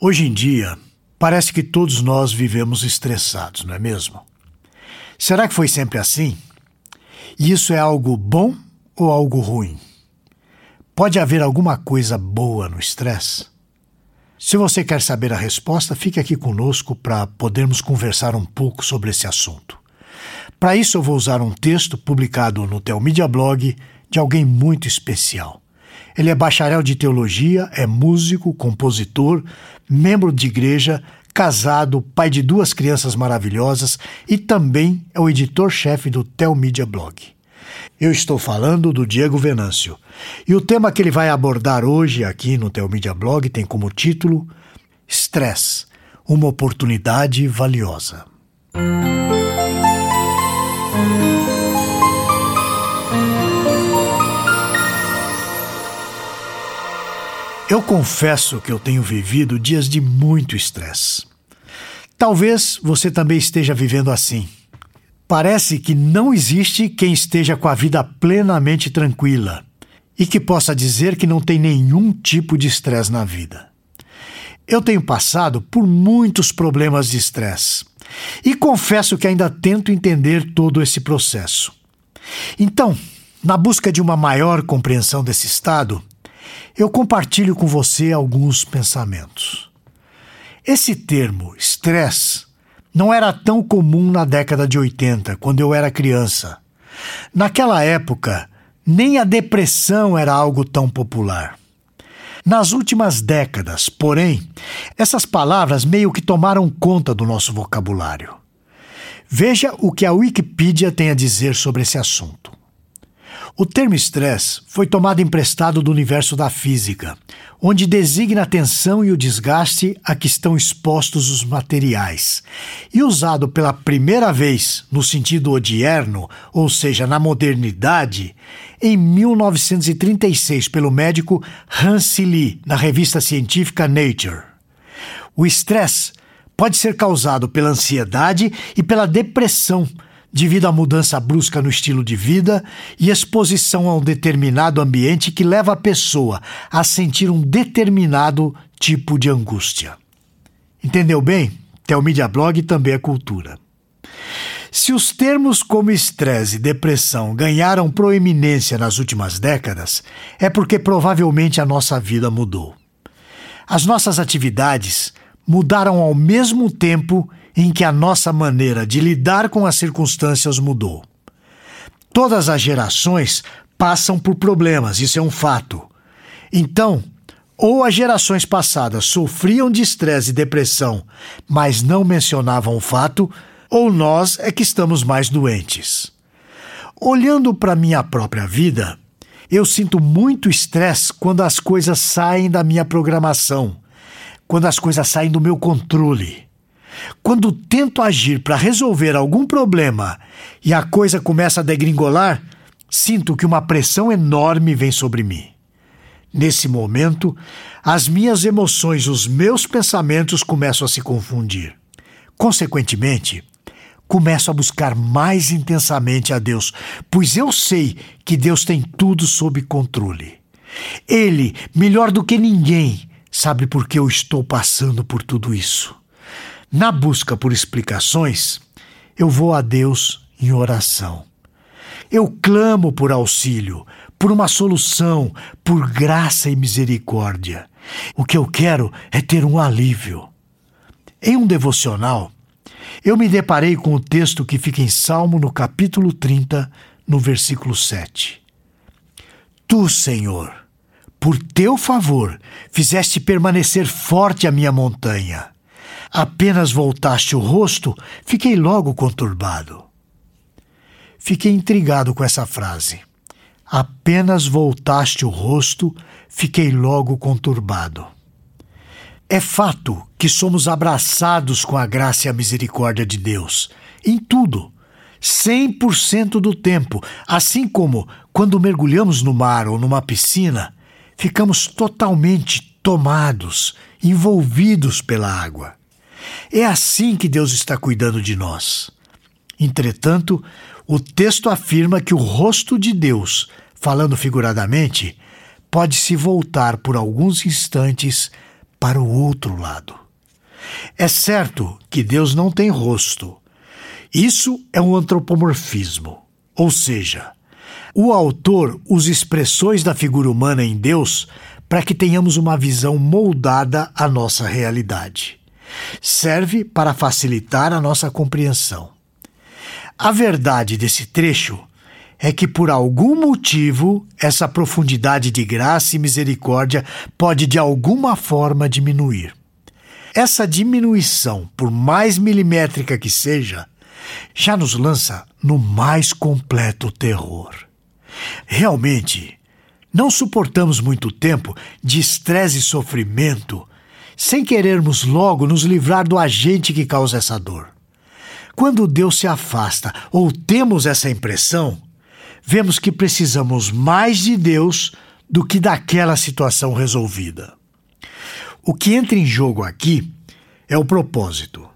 Hoje em dia, parece que todos nós vivemos estressados, não é mesmo? Será que foi sempre assim? E isso é algo bom ou algo ruim? Pode haver alguma coisa boa no estresse? Se você quer saber a resposta, fique aqui conosco para podermos conversar um pouco sobre esse assunto. Para isso, eu vou usar um texto publicado no Telmídia Blog de alguém muito especial. Ele é bacharel de teologia, é músico, compositor, membro de igreja, casado, pai de duas crianças maravilhosas e também é o editor-chefe do Telmídia Blog. Eu estou falando do Diego Venâncio. E o tema que ele vai abordar hoje aqui no Telmídia Blog tem como título Stress, uma oportunidade valiosa. Eu confesso que eu tenho vivido dias de muito estresse. Talvez você também esteja vivendo assim. Parece que não existe quem esteja com a vida plenamente tranquila e que possa dizer que não tem nenhum tipo de estresse na vida. Eu tenho passado por muitos problemas de estresse e confesso que ainda tento entender todo esse processo. Então, na busca de uma maior compreensão desse estado, eu compartilho com você alguns pensamentos. Esse termo, estresse, não era tão comum na década de 80, quando eu era criança. Naquela época, nem a depressão era algo tão popular. Nas últimas décadas, porém, essas palavras meio que tomaram conta do nosso vocabulário. Veja o que a Wikipedia tem a dizer sobre esse assunto. O termo estresse foi tomado emprestado do universo da física, onde designa a tensão e o desgaste a que estão expostos os materiais, e usado pela primeira vez no sentido odierno, ou seja, na modernidade, em 1936 pelo médico Hans Lee, na revista científica Nature. O estresse pode ser causado pela ansiedade e pela depressão devido à mudança brusca no estilo de vida e exposição a um determinado ambiente que leva a pessoa a sentir um determinado tipo de angústia. Entendeu bem? Telmídia Blog também é cultura. Se os termos como estresse e depressão ganharam proeminência nas últimas décadas, é porque provavelmente a nossa vida mudou. As nossas atividades mudaram ao mesmo tempo em que a nossa maneira de lidar com as circunstâncias mudou. Todas as gerações passam por problemas, isso é um fato. Então, ou as gerações passadas sofriam de estresse e depressão, mas não mencionavam o fato, ou nós é que estamos mais doentes. Olhando para minha própria vida, eu sinto muito estresse quando as coisas saem da minha programação, quando as coisas saem do meu controle. Quando tento agir para resolver algum problema e a coisa começa a degringolar, sinto que uma pressão enorme vem sobre mim. Nesse momento, as minhas emoções, os meus pensamentos começam a se confundir. Consequentemente, começo a buscar mais intensamente a Deus, pois eu sei que Deus tem tudo sob controle. Ele, melhor do que ninguém, sabe por que eu estou passando por tudo isso. Na busca por explicações, eu vou a Deus em oração. Eu clamo por auxílio, por uma solução, por graça e misericórdia. O que eu quero é ter um alívio. Em um devocional, eu me deparei com o texto que fica em Salmo no capítulo 30, no versículo 7. Tu, Senhor, por teu favor, fizeste permanecer forte a minha montanha. Apenas voltaste o rosto, fiquei logo conturbado. Fiquei intrigado com essa frase. Apenas voltaste o rosto, fiquei logo conturbado. É fato que somos abraçados com a graça e a misericórdia de Deus, em tudo, 100% do tempo, assim como quando mergulhamos no mar ou numa piscina, ficamos totalmente tomados, envolvidos pela água. É assim que Deus está cuidando de nós. Entretanto, o texto afirma que o rosto de Deus, falando figuradamente, pode se voltar por alguns instantes para o outro lado. É certo que Deus não tem rosto. Isso é um antropomorfismo, ou seja, o autor usa expressões da figura humana em Deus para que tenhamos uma visão moldada à nossa realidade. Serve para facilitar a nossa compreensão. A verdade desse trecho é que, por algum motivo, essa profundidade de graça e misericórdia pode de alguma forma diminuir. Essa diminuição, por mais milimétrica que seja, já nos lança no mais completo terror. Realmente, não suportamos muito tempo de estresse e sofrimento sem querermos logo nos livrar do agente que causa essa dor. Quando Deus se afasta ou temos essa impressão, vemos que precisamos mais de Deus do que daquela situação resolvida. O que entra em jogo aqui é o propósito.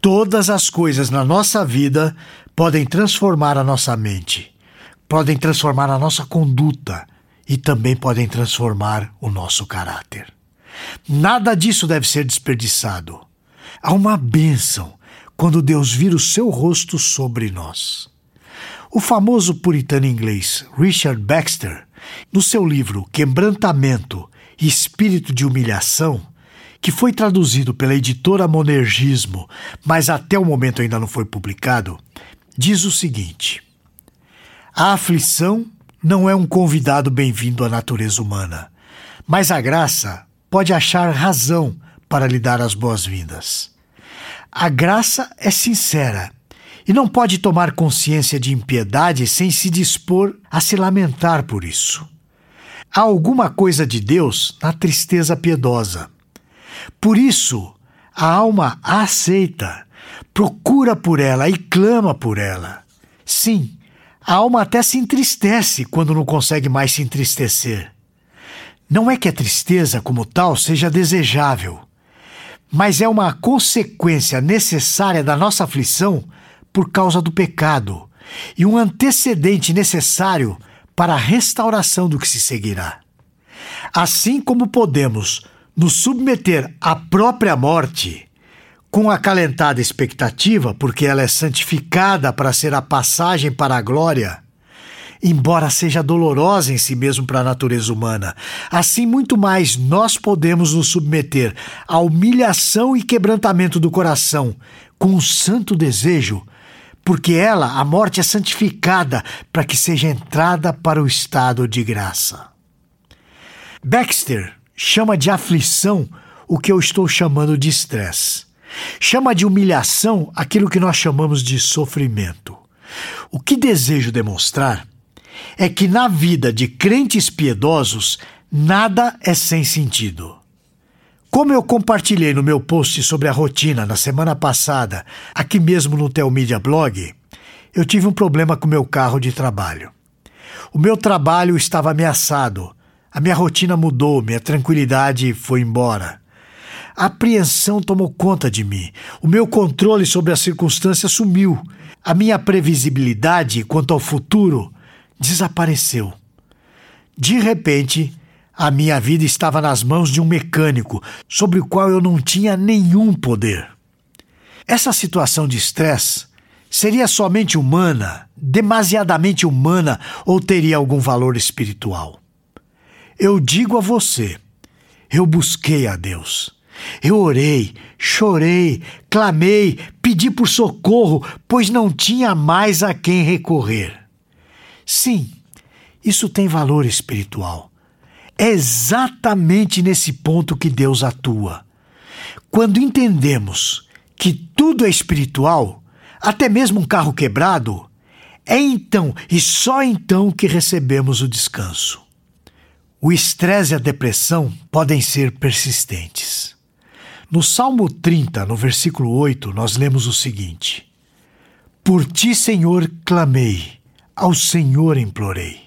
Todas as coisas na nossa vida podem transformar a nossa mente, podem transformar a nossa conduta e também podem transformar o nosso caráter. Nada disso deve ser desperdiçado. Há uma bênção quando Deus vira o seu rosto sobre nós. O famoso puritano inglês Richard Baxter, no seu livro Quebrantamento e Espírito de Humilhação, que foi traduzido pela editora Monergismo, mas até o momento ainda não foi publicado, diz o seguinte: A aflição não é um convidado bem-vindo à natureza humana, mas a graça pode achar razão para lhe dar as boas-vindas. A graça é sincera e não pode tomar consciência de impiedade sem se dispor a se lamentar por isso. Há alguma coisa de Deus na tristeza piedosa. Por isso, a alma a aceita, procura por ela e clama por ela. Sim, a alma até se entristece quando não consegue mais se entristecer. Não é que a tristeza, como tal, seja desejável, mas é uma consequência necessária da nossa aflição por causa do pecado e um antecedente necessário para a restauração do que se seguirá. Assim como podemos nos submeter à própria morte, com acalentada expectativa, porque ela é santificada para ser a passagem para a glória, embora seja dolorosa em si mesmo para a natureza humana, assim muito mais nós podemos nos submeter à humilhação e quebrantamento do coração, com um santo desejo porque ela, a morte, é santificada para que seja entrada para o estado de graça. Baxter chama de aflição o que eu estou chamando de estresse. Chama de humilhação aquilo que nós chamamos de sofrimento. O que desejo demonstrar é que na vida de crentes piedosos nada é sem sentido. Como eu compartilhei no meu post sobre a rotina na semana passada, aqui mesmo no Telmídia Blog, eu tive um problema com meu carro de trabalho. O meu trabalho estava ameaçado, a minha rotina mudou, minha tranquilidade foi embora. A apreensão tomou conta de mim, o meu controle sobre as circunstâncias sumiu, a minha previsibilidade quanto ao futuro desapareceu. De repente, a minha vida estava nas mãos de um mecânico, sobre o qual eu não tinha nenhum poder. Essa situação de estresse seria somente humana, demasiadamente humana, ou teria algum valor espiritual? Eu digo a você, eu busquei a Deus. Eu orei, chorei, clamei, pedi por socorro, pois não tinha mais a quem recorrer. Sim, isso tem valor espiritual é exatamente nesse ponto que Deus atua. Quando entendemos que tudo é espiritual, até mesmo um carro quebrado, é então e só então que recebemos o descanso. O estresse e a depressão podem ser persistentes. No Salmo 30, no versículo 8, nós lemos o seguinte: Por ti, Senhor, clamei, ao Senhor implorei.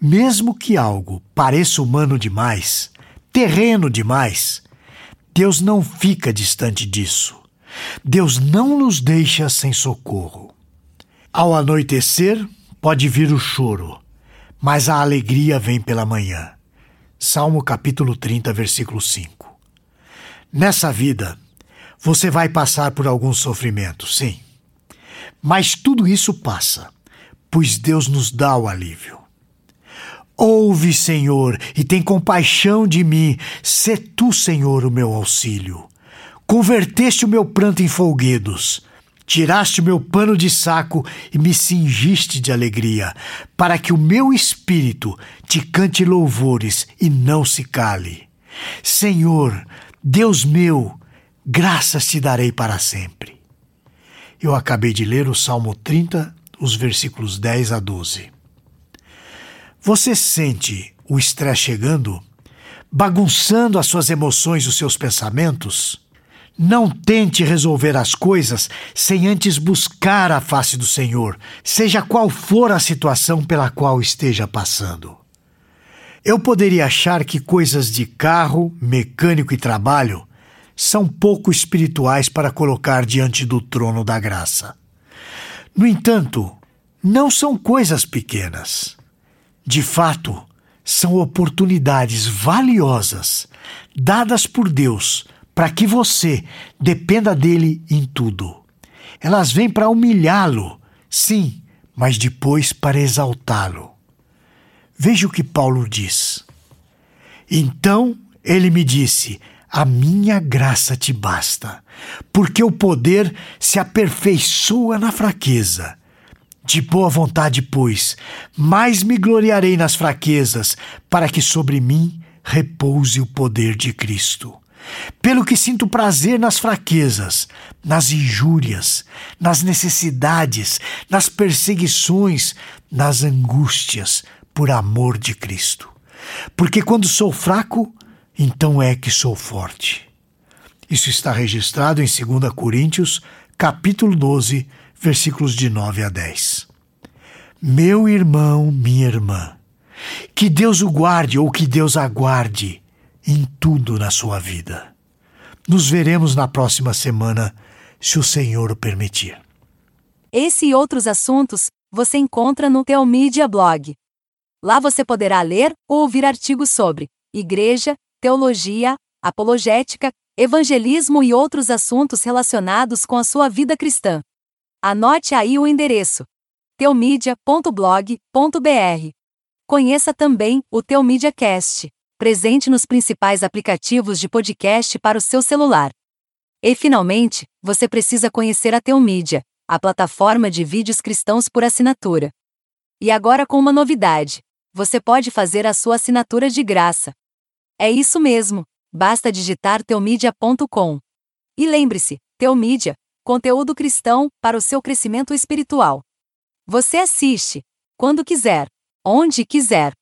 Mesmo que algo pareça humano demais, terreno demais, Deus não fica distante disso. Deus não nos deixa sem socorro. Ao anoitecer, pode vir o choro, mas a alegria vem pela manhã. Salmo capítulo 30, versículo 5. Nessa vida, você vai passar por alguns sofrimentos, sim. Mas tudo isso passa, pois Deus nos dá o alívio. Ouve, Senhor, e tem compaixão de mim. Sê tu, Senhor, o meu auxílio. Converteste o meu pranto em folguedos. Tiraste o meu pano de saco e me cingiste de alegria, para que o meu espírito te cante louvores e não se cale. Senhor, Deus meu, graças te darei para sempre. Eu acabei de ler o Salmo 30, os versículos 10 a 12. Você sente o estresse chegando, bagunçando as suas emoções e os seus pensamentos? Não tente resolver as coisas sem antes buscar a face do Senhor, seja qual for a situação pela qual esteja passando. Eu poderia achar que coisas de carro, mecânico e trabalho são pouco espirituais para colocar diante do trono da graça. No entanto, não são coisas pequenas. De fato, são oportunidades valiosas dadas por Deus para que você dependa dele em tudo. Elas vêm para humilhá-lo, sim, mas depois para exaltá-lo. Veja o que Paulo diz. Então ele me disse: A minha graça te basta, porque o poder se aperfeiçoa na fraqueza. De boa vontade, pois, mais me gloriarei nas fraquezas, para que sobre mim repouse o poder de Cristo. Pelo que sinto prazer nas fraquezas, nas injúrias, nas necessidades, nas perseguições, nas angústias, por amor de Cristo. Porque quando sou fraco, então é que sou forte. Isso está registrado em 2 Coríntios, capítulo 12, versículos de 9 a 10. Meu irmão, minha irmã, que Deus o guarde ou que Deus aguarde em tudo na sua vida. Nos veremos na próxima semana, se o Senhor o permitir. Esse e outros assuntos você encontra no Teomídia Blog. Lá você poderá ler ou ouvir artigos sobre igreja, teologia, apologética, evangelismo e outros assuntos relacionados com a sua vida cristã. Anote aí o endereço: teomídia.blog.br. Conheça também o Teomídia Cast presente nos principais aplicativos de podcast para o seu celular. E finalmente, você precisa conhecer a Teomídia, a plataforma de vídeos cristãos por assinatura. E agora com uma novidade: você pode fazer a sua assinatura de graça. É isso mesmo, basta digitar teomídia.com. E lembre-se, Teomídia, conteúdo cristão para o seu crescimento espiritual. Você assiste, quando quiser, onde quiser